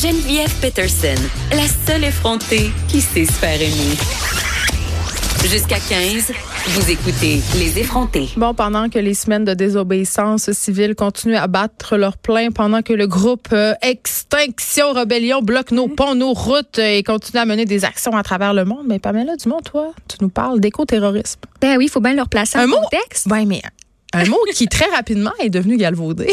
Geneviève Peterson, la seule effrontée qui sait se faire aimer. Jusqu'à 15, vous écoutez Les effrontés. Bon, pendant que les semaines de désobéissance civile continuent à battre leur plein, pendant que le groupe euh, Extinction Rebellion bloque nos ponts, nos routes euh, et continue à mener des actions à travers le monde, mais Pamela Dumont, toi, tu nous parles d'éco-terrorisme. Ben oui, il faut bien leur placer un, mot? contexte. Ouais, mais un mot qui très rapidement est devenu galvaudé.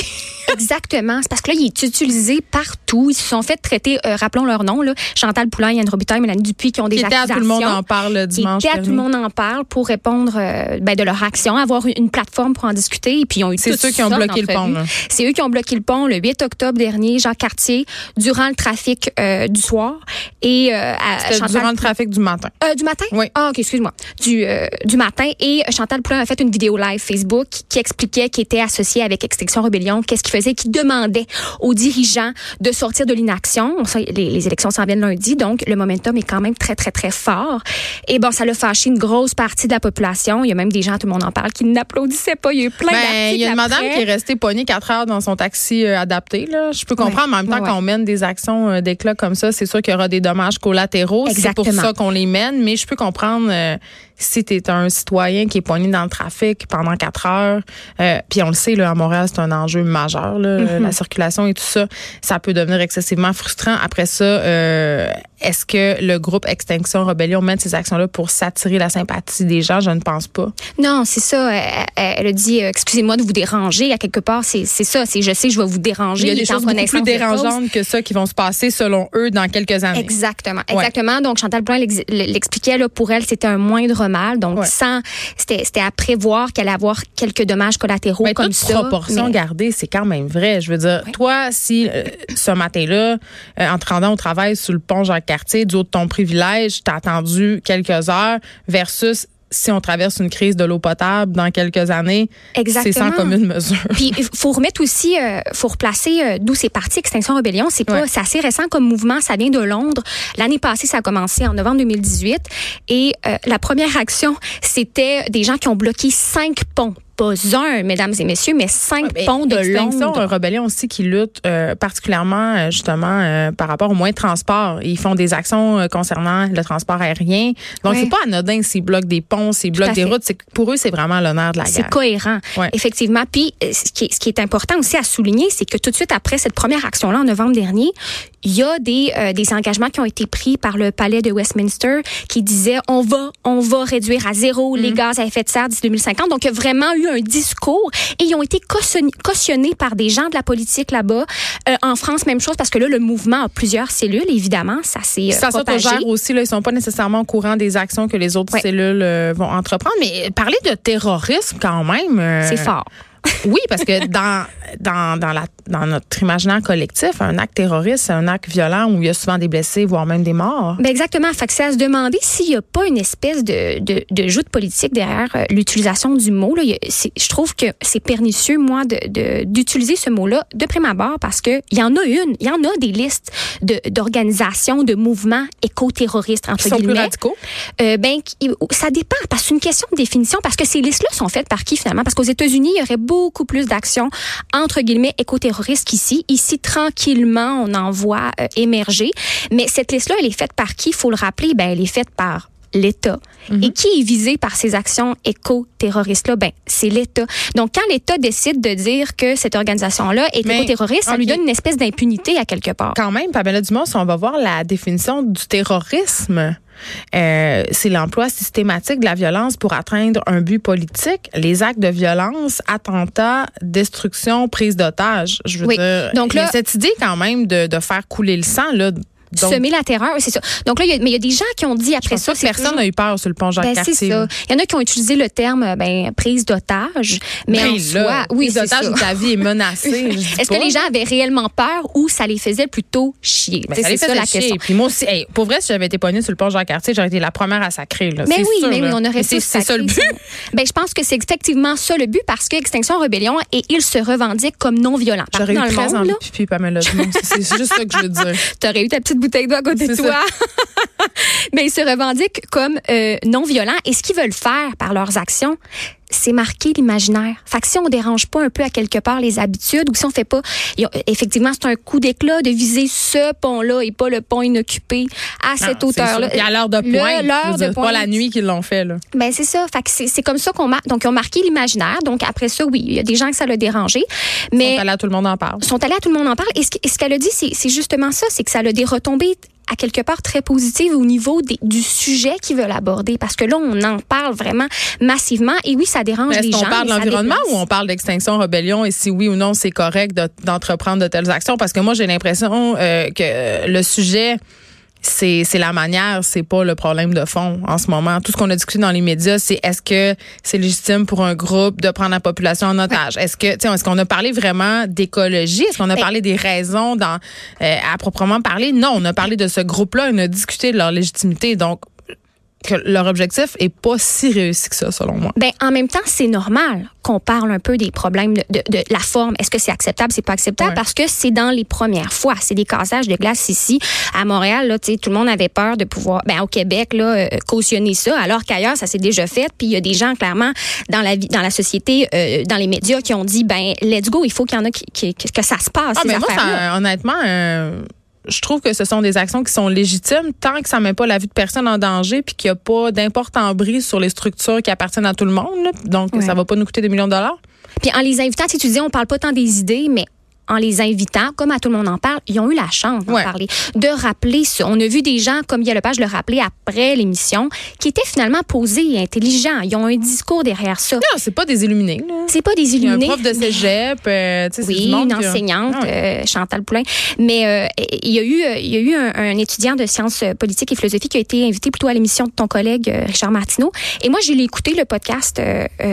Exactement. C'est parce que là, il est utilisé partout. Ils se sont fait traiter, euh, rappelons leur nom, là, Chantal Poulain, Yann Robitaille, Mélanie Dupuis, qui ont des Qui était à accusations. tout le monde en parle dimanche Qui à tout le monde en parle pour répondre euh, ben, de leur action, avoir une plateforme pour en discuter. Et puis, ils ont eu C'est ceux qui ont bloqué le pont. C'est eux qui ont bloqué le pont le 8 octobre dernier, Jacques Cartier, durant le trafic euh, du soir. Et euh, à- C'était Chantal durant le trafic du matin. euh, du matin? Oui. Ah, OK, excuse-moi. Du, euh, du matin. Et Chantal Poulain a fait une vidéo live Facebook qui expliquait qu'il était associé avec Extinction Rebellion, qu'est-ce qu'il faisait, qui demandait aux dirigeants de sortir de l'inaction. Les, les élections s'en viennent lundi, donc le momentum est quand même très, très, très fort. Et bon, ça l'a fâché une grosse partie de la population. Il y a même des gens, tout le monde en parle, qui n'applaudissaient pas. Il y a eu plein Ben, il y a une madame qui est restée pognée quatre heures dans son taxi euh, adapté. Là. Je peux comprendre, mais en même temps, Ouais, quand on mène des actions euh, d'éclat comme ça, c'est sûr qu'il y aura des dommages collatéraux. C'est pour ça qu'on les mène. Mais je peux comprendre euh, si tu es un citoyen qui est pogné dans le trafic pendant quatre heures. euh, Puis on le sait, là, à Montréal, c'est un enjeu majeur, là, Mm-hmm. la circulation et tout ça. Ça peut devenir excessivement frustrant. Après ça, euh, est-ce que le groupe Extinction Rebellion mène ces actions-là pour s'attirer la sympathie des gens? Je ne pense pas. Non, c'est ça. Elle, elle- elle a dit, euh, excusez-moi de vous déranger. À quelque part, c'est ça. C'est je sais, je vais vous déranger. Il y a des choses beaucoup plus dérangeantes que ça qui vont se passer selon eux dans quelques années. Exactement, exactement. Donc Chantal l'ex- l'expliquait là pour elle, c'était un moindre mal. Donc Ouais. sans, c'était c'était à prévoir qu'elle allait avoir quelques dommages collatéraux Mais comme toute ça. proportion mais- gardée, c'est quand même vrai. Je veux dire, toi, si euh, ce matin-là, euh, en te rendant au travail sur le pont Jacques-Cartier, du haut de ton privilège, t'as attendu quelques heures versus si on traverse une crise de l'eau potable dans quelques années, c'est sans commune mesure. Puis il faut remettre aussi, euh, faut replacer euh, d'où c'est parti Extinction Rebellion. C'est pas, Ouais. c'est assez récent comme mouvement. Ça vient de Londres. L'année passée, ça a commencé en novembre 2018. Et euh, la première action, c'était des gens qui ont bloqué cinq ponts. Pas un, mesdames et messieurs, mais cinq ponts de Extinction Londres. Rebellion aussi qui lutte euh, particulièrement euh, justement euh, par rapport au moins de transport. Ils font des actions euh, concernant le transport aérien. Donc Ouais. c'est pas anodin s'ils bloquent des ponts, s'ils bloquent des fait. routes. C'est pour eux c'est vraiment l'honneur de la C'est guerre. cohérent, Ouais. effectivement. Puis, euh, ce qui, est, ce qui est important aussi à souligner, c'est que tout de suite après cette première action-là, en novembre dernier, il y a des, euh, des engagements qui ont été pris par le palais de Westminster qui disaient on va, on va réduire à zéro les gaz à effet de serre d'ici 2050. Donc, il y a vraiment eu un discours et ils ont été cautionnés, cautionnés par des gens de la politique là-bas. Euh, en France, même chose, parce que là, le mouvement a plusieurs cellules, évidemment. Ça s'est euh, Ça s'autogère aussi, là, ils sont pas nécessairement au courant des actions que les autres Ouais. cellules euh, vont entreprendre. Mais parler de terrorisme quand même. euh, C'est fort. Oui, parce que dans, dans, dans, la, dans notre imaginaire collectif, un acte terroriste, c'est un acte violent où il y a souvent des blessés, voire même des morts. Ben exactement. Fait que c'est à se demander s'il n'y a pas une espèce de, de, de joute politique derrière euh, l'utilisation du mot. Là. Il y a- c'est- Je trouve que c'est pernicieux, moi, de- d'utiliser ce mot-là de prime abord parce qu'il y en a une, il y en a des listes d'organisations, de, mouvements éco-terroristes, entre sont plus guillemets. radicaux. Euh, ben, ça dépend, parce que c'est une question de définition, parce que ces listes-là sont faites par qui finalement? Parce qu'aux États-Unis, il y aurait beaucoup plus d'actions, entre guillemets, éco-terroristes qu'ici. Ici, tranquillement, on en voit euh, émerger. Mais cette liste-là, elle est faite par qui? Il faut le rappeler, ben, elle est faite par l'État. Et qui est visé par ces actions éco-terroristes-là? Ben, c'est l'État. Donc, quand l'État décide de dire que cette organisation-là est éco-terroriste, ça lui donne une espèce d'impunité à quelque part. Quand même, Pamela Dumont, si on va voir la définition du terrorisme, euh, c'est l'emploi systématique de la violence pour atteindre un but politique. Les actes de violence, attentats, destruction, prise d'otage. Je veux Oui. dire, Donc là- cette idée quand même de, de faire couler le sang là. Donc, Semer la terreur, oui, c'est ça. Donc là, il y a, mais il y a des gens qui ont dit je après pense ça, que personne toujours- n'a eu peur sur le pont Ben, Jacques-Cartier. c'est ça. Il y en a qui ont utilisé le terme euh, ben, prise d'otage, mais en Ben soi, là, oui, prise c'est d'otage ça. ta vie est menacée. Est-ce que les gens avaient réellement peur ou ça les faisait plutôt chier? Ben, ça c'est ça faisait la chier. question. Puis moi aussi, hey, pour vrai, si j'avais été pognée sur le pont Jacques-Cartier, j'aurais été la première à sacrer. Là. Mais oui, sûr, mais oui, on aurait c'est ça le but. Ben, je pense que c'est effectivement ça le but parce que Extinction Rebellion et ils se revendiquent comme non violents. J'aurais eu dans le très monde, envie là, de pipi, Pamela c'est juste ça que je veux dire. t'aurais eu ta petite bouteille d'eau à côté de toi. Mais ils se revendiquent comme euh, non violents et ce qu'ils veulent faire par leurs actions, c'est marqué l'imaginaire. Fait que si on dérange pas un peu à quelque part les habitudes ou si on fait pas, effectivement, c'est un coup d'éclat de viser ce pont-là et pas le pont inoccupé à cette hauteur-là. Et à l'heure de pointe, l'heure de pas la nuit qu'ils l'ont fait là. Ben c'est ça. Fait que c'est comme ça qu'on marque. Donc ils ont marqué l'imaginaire. Donc après ça, oui, il y a des gens que ça l'a dérangé, mais sont allés à tout le monde en parle. Sont allés à tout le monde en parle. Et ce, qu'elle a dit, c'est justement ça, c'est que ça a des retombées à quelque part très positive au niveau du sujet qu'ils veulent aborder parce que là on en parle vraiment massivement et oui ça dérange les gens. Qu'on parle de l'environnement ou on parle d'extinction rébellion et si oui ou non c'est correct d'entreprendre de, telles actions? Parce que moi j'ai l'impression euh, que le sujet c'est c'est la manière, c'est pas le problème de fond en ce moment. Tout ce qu'on a discuté dans les médias, c'est est-ce que c'est légitime pour un groupe de prendre la population en otage? Est-ce que est-ce qu'on a parlé vraiment d'écologie? Est-ce qu'on a parlé des raisons dans euh, à proprement parler? Non, on a parlé de ce groupe-là, on a discuté de leur légitimité. Donc que leur objectif est pas si réussi que ça, selon moi. Ben, en même temps, c'est normal qu'on parle un peu des problèmes de, de, de la forme. Est-ce que c'est acceptable, c'est pas acceptable? Parce que c'est dans les premières fois. C'est des cassages de glace ici. À Montréal, là, tout le monde avait peur de pouvoir, ben, au Québec, là, euh, cautionner ça, alors qu'ailleurs, ça s'est déjà fait. Puis il y a des gens, clairement, dans la vie, dans la société, euh, dans les médias, qui ont dit, ben, let's go, il faut qu'il y en a qui, que ça se passe. Ah, mais moi, ça, honnêtement, euh, je trouve que ce sont des actions qui sont légitimes tant que ça met pas la vie de personne en danger puis qu'il n'y a pas d'important bris sur les structures qui appartiennent à tout le monde. Donc, ça va pas nous coûter des millions de dollars. Puis en les invitant, disais, on parle pas tant des idées, mais en les invitant, comme à tout le monde en parle, ils ont eu la chance d'en parler, de rappeler ça. On a vu des gens, comme le Lepage le rappeler après l'émission, qui étaient finalement posés et intelligents. Ils ont un discours derrière ça. Non, c'est pas des illuminés. C'est pas des illuminés. Il y a un prof de cégep, euh, oui, une enseignante, ah euh, Chantal Poulain. Mais euh, il y a eu, il y a eu un, étudiant de sciences politiques et philosophie qui a été invité plutôt à l'émission de ton collègue Richard Martineau. Et moi, j'ai écouté le podcast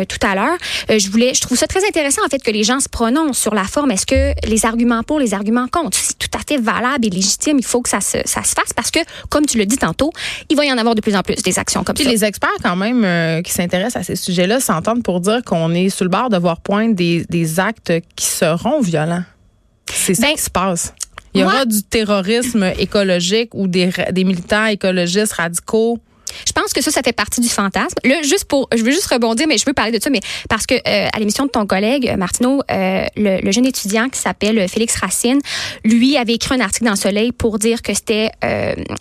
tout à l'heure. je voulais, je trouve ça très intéressant en fait que les gens se prononcent sur la forme. Est-ce que les arguments pour, les arguments contre. C'est tout à fait valable et légitime. Il faut que ça se, ça se fasse parce que, comme tu le dis tantôt, il va y en avoir de plus en plus des actions comme Puis ça. Les experts, quand même, euh, qui s'intéressent à ces sujets-là, s'entendent pour dire qu'on est sur le bord de voir poindre des, des actes qui seront violents. C'est ça ben, qui se passe. Il y aura du terrorisme écologique ou des, des militants écologistes radicaux je pense que ça, ça fait partie du fantasme. Là, juste pour, je veux juste rebondir, mais je veux parler de ça, mais parce que euh, à l'émission de ton collègue euh, Martineau, euh, le, jeune étudiant qui s'appelle Félix Racine, lui avait écrit un article dans le Soleil pour dire que c'était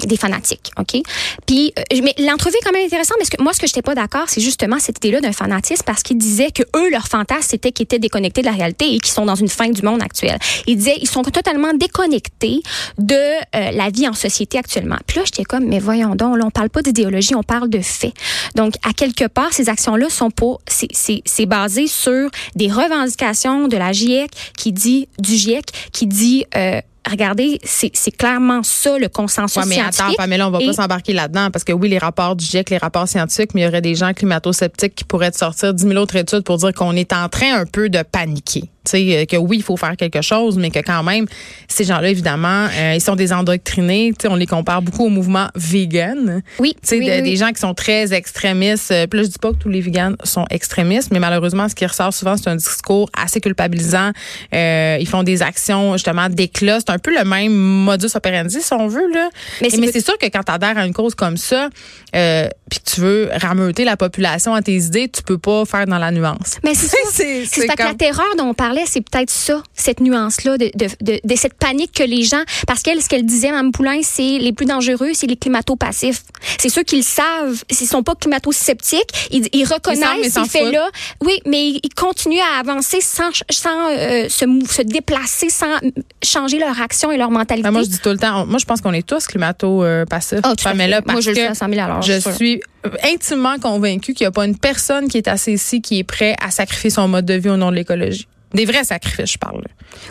des fanatiques, ok? Puis, mais l'entrevue est quand même intéressante, mais que, moi, ce que j'étais pas d'accord, c'est justement cette idée-là d'un fanatisme, parce qu'il disait que eux, leur fantasme, c'était qu'ils étaient déconnectés de la réalité et qu'ils sont dans une fin du monde actuel. Il disait, ils sont totalement déconnectés de la vie en société actuellement. Puis là, j'étais comme, mais voyons donc, là, on parle pas d'idéologie on parle de faits. Donc, à quelque part, ces actions-là sont pas, c'est basé sur des revendications de la GIEC qui dit, du GIEC qui dit, euh, regardez, c'est clairement ça le consensus ouais, mais Attends, Pamela, on va pas s'embarquer là-dedans parce que oui, les rapports du GIEC, les rapports scientifiques, mais il y aurait des gens climato-sceptiques qui pourraient te sortir 10 000 autres études pour dire qu'on est en train un peu de paniquer. Sais euh, que oui, il faut faire quelque chose, mais que quand même, ces gens-là, évidemment, euh, ils sont des endoctrinés. sais on les compare beaucoup au mouvement vegan. Oui. Tu sais, des gens qui sont très extrémistes. Euh, puis là, je dis pas que tous les vegans sont extrémistes, mais malheureusement, ce qui ressort souvent, c'est un discours assez culpabilisant. ils font des actions, justement, d'éclat un peu le même modus operandi, si on veut. Là. Mais c'est sûr que quand tu adhères à une cause comme ça, euh, puis que tu veux rameuter la population à tes idées, tu peux pas faire dans la nuance. Mais c'est ça. c'est que la terreur dont on c'est peut-être ça, cette nuance-là, de, de, de, cette panique que les gens... Parce qu'elle, ce qu'elle disait, Mme Poulain, c'est les plus dangereux, c'est les climato-passifs. C'est ceux qui le savent. S'ils sont pas climato-sceptiques, ils, ils reconnaissent ces faits-là. Oui, mais ils continuent à avancer sans, sans euh, se, se déplacer, sans changer leur action et leur mentalité. moi, je dis tout le temps, moi, je pense qu'on est tous climato-passifs. Oh, mais là, moi, je le à 100 000 Je suis intimement convaincue qu'il n'y a pas une personne qui est assez ici qui est prêt à sacrifier son mode de vie au nom de l'écologie. Des vrais sacrifices, je parle.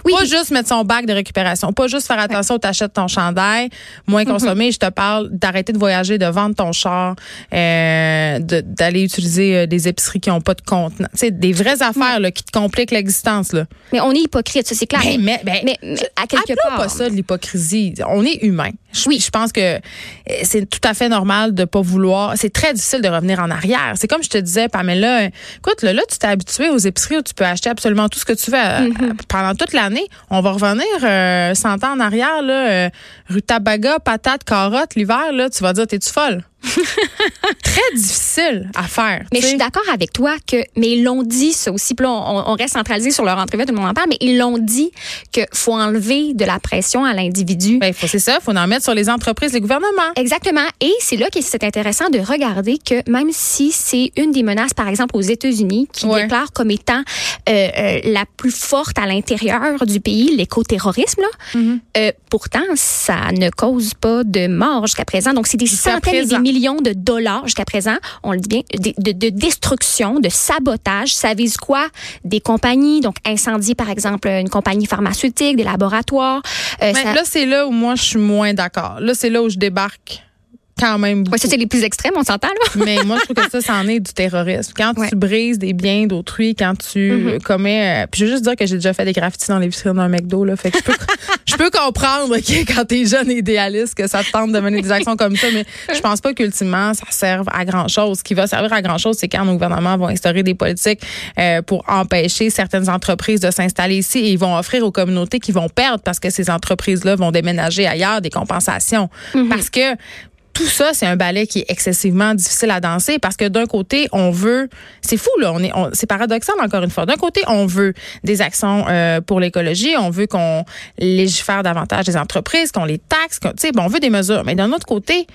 Oui. Pas juste mettre son bac de récupération, pas juste faire attention, tu achètes ton chandail, moins mhm. consommer. Je te parle d'arrêter de voyager, de vendre ton char, euh, d'aller utiliser euh, des épiceries qui n'ont pas de contenant. Tu des vraies affaires là, qui te compliquent l'existence. Là. Mais on est hypocrite, ça c'est clair. Ben, mais, mais, mais, à quelque part. pas ça de l'hypocrisie. On est humain. Oui, je pense que euh, c'est tout à fait normal de pas vouloir. C'est très difficile de revenir en arrière. C'est comme je te disais, Pamela. Écoute, là, là tu t'es habitué aux épiceries où tu peux acheter absolument tout ce que tu veux mm-hmm. pendant toute l'année. On va revenir euh, 100 ans en arrière, là, euh, rue Tabaga, patates, carottes, l'hiver, là, tu vas dire, t'es-tu folle? Très difficile à faire. Mais je suis d'accord avec toi que, mais ils l'ont dit ça aussi. Puis là, on, on reste centralisé sur leur entrevue, tout le monde en parle, mais ils l'ont dit que faut enlever de la pression à l'individu. Ben, c'est ça, il faut en mettre sur les entreprises, les gouvernements. Exactement. Et c'est là que c'est intéressant de regarder que même si c'est une des menaces, par exemple, aux États-Unis, qui Ouais. déclare comme étant euh, euh, la plus forte à l'intérieur du pays, l'écoterrorisme, là, Mm-hmm. euh, pourtant, ça ne cause pas de mort jusqu'à présent. Donc, c'est des centaines et des millions de dollars jusqu'à présent, on le dit bien, de, de- de destruction, de sabotage. Ça vise quoi? Des compagnies, donc incendie, par exemple, une compagnie pharmaceutique, des laboratoires. Euh, Mais ça- là, c'est là où moi, je suis moins d'accord. Là, c'est là où je débarque quand même. Ouais, ça, c'est les plus extrêmes, on s'entend, là. Mais moi, je trouve que ça, c'en est du terrorisme. Quand Ouais. tu brises des biens d'autrui, quand tu Mhm. euh, commets... euh, puis je veux juste dire que j'ai déjà fait des graffitis dans les vitrines d'un McDo. Là, fait que je peux, je peux comprendre que quand t'es jeune et idéaliste, que ça te tente de mener des actions comme ça, mais je pense pas qu'ultimement, ça serve à grand-chose. Ce qui va servir à grand-chose, c'est quand nos gouvernements vont instaurer des politiques euh, pour empêcher certaines entreprises de s'installer ici et ils vont offrir aux communautés qui vont perdre parce que ces entreprises-là vont déménager ailleurs des compensations. Parce que tout ça, c'est un ballet qui est excessivement difficile à danser parce que d'un côté, on veut, c'est fou là, on est, on- c'est paradoxal encore une fois. D'un côté, on veut des actions euh, pour l'écologie, on veut qu'on légifère davantage les entreprises, qu'on les taxe, tu sais, bon, on veut des mesures. Mais d'un autre côté,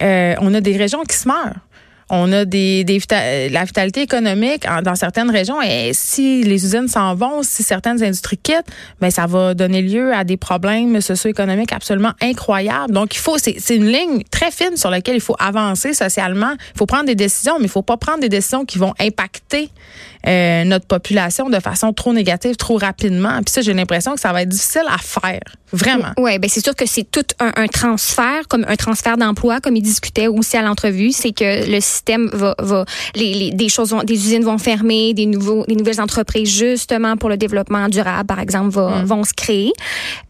euh, on a des régions qui se meurent. On a des, des euh, la vitalité économique dans certaines régions et si les usines s'en vont, si certaines industries quittent, ben ça va donner lieu à des problèmes socio-économiques absolument incroyables. Donc il faut c'est c'est une ligne très fine sur laquelle il faut avancer socialement. Il faut prendre des décisions, mais il faut pas prendre des décisions qui vont impacter euh, notre population de façon trop négative, trop rapidement. Puis ça, j'ai l'impression que ça va être difficile à faire, vraiment. Oui, ben c'est sûr que c'est tout un, un transfert, comme un transfert d'emploi, comme il discutait aussi à l'entrevue, c'est que le système va, va les, les- des choses, vont, des usines vont fermer, des nouveaux, des nouvelles entreprises justement pour le développement durable, par exemple, va- vont se créer.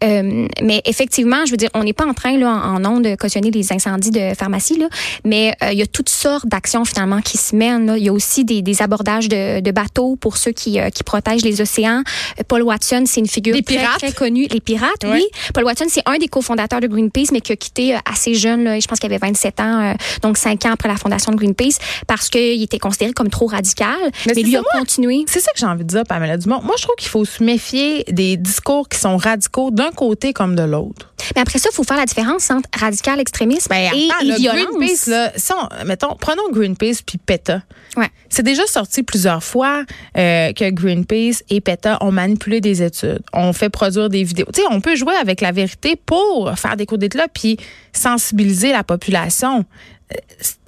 Euh, mais effectivement, je veux dire, on n'est pas en train là en, en ondes de cautionner les incendies de pharmacie là, mais euh, il y a toutes sortes d'actions finalement qui se mènent. Là. Il y a aussi des, des abordages de, de bateaux pour ceux qui, euh, qui protègent les océans. Euh, Paul Watson, c'est une figure Les très, pirates? très connue. Les pirates, oui. Paul Watson, c'est un des cofondateurs de Greenpeace, mais qui a quitté euh, assez jeune. Là, je pense qu'il avait 27 ans, donc 5 ans après la fondation de Greenpeace, parce qu'il était considéré comme trop radical. Mais Mais, lui ça, a moi. continué. C'est ça que j'ai envie de dire, Pamela Dumont. Moi, je trouve qu'il faut se méfier des discours qui sont radicaux d'un côté comme de l'autre. Mais après ça, il faut faire la différence entre radical extrémisme Ben, et, attends, et le violence. Greenpeace, là, si on- mettons, prenons Greenpeace puis PETA. Ouais. C'est déjà sorti plusieurs fois euh, que Greenpeace et PETA ont manipulé des études, ont fait produire des vidéos. Tu sais, on peut jouer avec la vérité pour faire des coups d'éclat puis sensibiliser la population. Euh,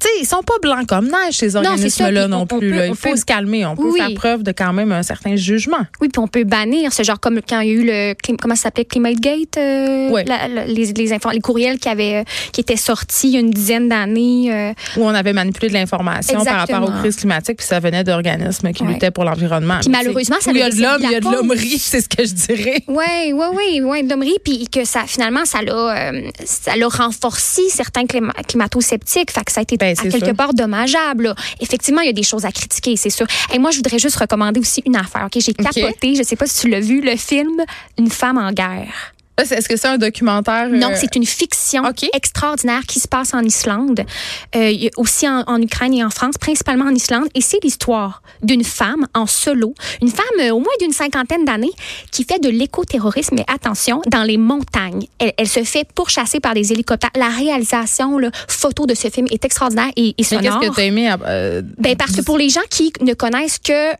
Tu sais, ils sont pas blancs comme neige, ces c'est organismes-là non on- on plus. peut- là. Il faut peut- se calmer. On peut Oui. faire preuve de quand même un certain jugement. Oui, puis on peut bannir ce genre comme quand il y a eu le comment ça s'appelait ClimateGate, euh, Ouais. la- la- les les, les courriels qui avaient euh, qui étaient sortis il y a une dizaine d'années. euh, Où on avait manipulé de l'information par rapport aux crises climatiques, puis ça venait d'organismes qui Ouais. luttaient pour l'environnement. Puis malheureusement, c'est- ça il y a de l'homme, il y a de l'hommerie, c'est ce que je dirais. Oui, oui, oui, oui, d'hommerie, puis que ça, finalement, ça l'a, euh, renforcé certains clima- Fait que ça a été Ben, à quelque sûr. part dommageable. là. Effectivement, il y a des choses à critiquer, c'est sûr. Et moi, je voudrais juste recommander aussi une affaire. Ok, j'ai capoté. Je sais pas si tu l'as vu, le film Une femme en guerre. Est-ce que c'est un documentaire? Non, euh, c'est une fiction extraordinaire qui se passe en Islande, euh, aussi en, en Ukraine et en France, principalement en Islande. Et c'est l'histoire d'une femme en solo, une femme euh, au moins d'une cinquantaine d'années qui fait de l'écoterrorisme, mais attention, dans les montagnes. Elle, elle se fait pourchasser par des hélicoptères. La réalisation, là, photo de ce film est extraordinaire et, et Mais sonore. qu'est-ce que tu as aimé? euh, Ben parce que pour les gens qui ne connaissent que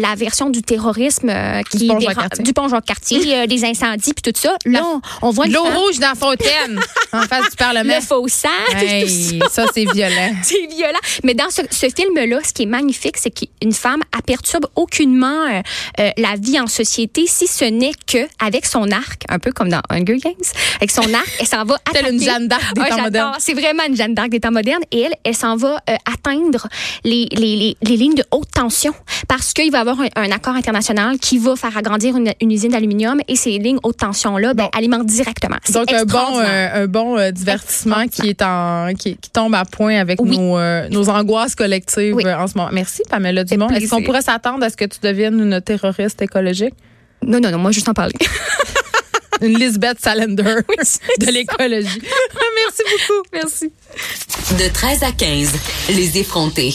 la version du terrorisme qui Du pont des- du pont Jacques-Cartier, euh, des incendies puis tout ça, là on, on voit L'eau rouge dans la fontaine, en face du Parlement. le sang, tout ça. Hey, ça, c'est violent. C'est violent. Mais dans ce, ce film-là, ce qui est magnifique, c'est qu'une femme, elle perturbe aucunement euh, euh, la vie en société, si ce n'est que avec son arc, un peu comme dans Hunger Games, avec son arc, elle s'en va attaquer. Une Jeanne d'Arc des Ah, temps modernes. C'est vraiment une Jeanne d'Arc des temps modernes. Et elle, elle s'en va euh, atteindre les, les, les, les lignes de haute tension parce qu'il va y avoir un, un accord international qui va faire agrandir une, une usine d'aluminium et ces lignes haute tension-là ben, alimentent directement. C'est Donc, un bon, euh, un bon euh, divertissement qui est en qui, qui tombe à point avec Oui. nos, euh, nos angoisses collectives Oui. en ce moment. Merci, Pamela Dumont. Est-ce qu'on pourrait s'attendre à ce que tu deviennes une terroriste écologique? Non, non, non, moi, juste en parler. Une Lisbeth Salander de l'écologie. Merci beaucoup. Merci. De 13 à 15, les effrontés.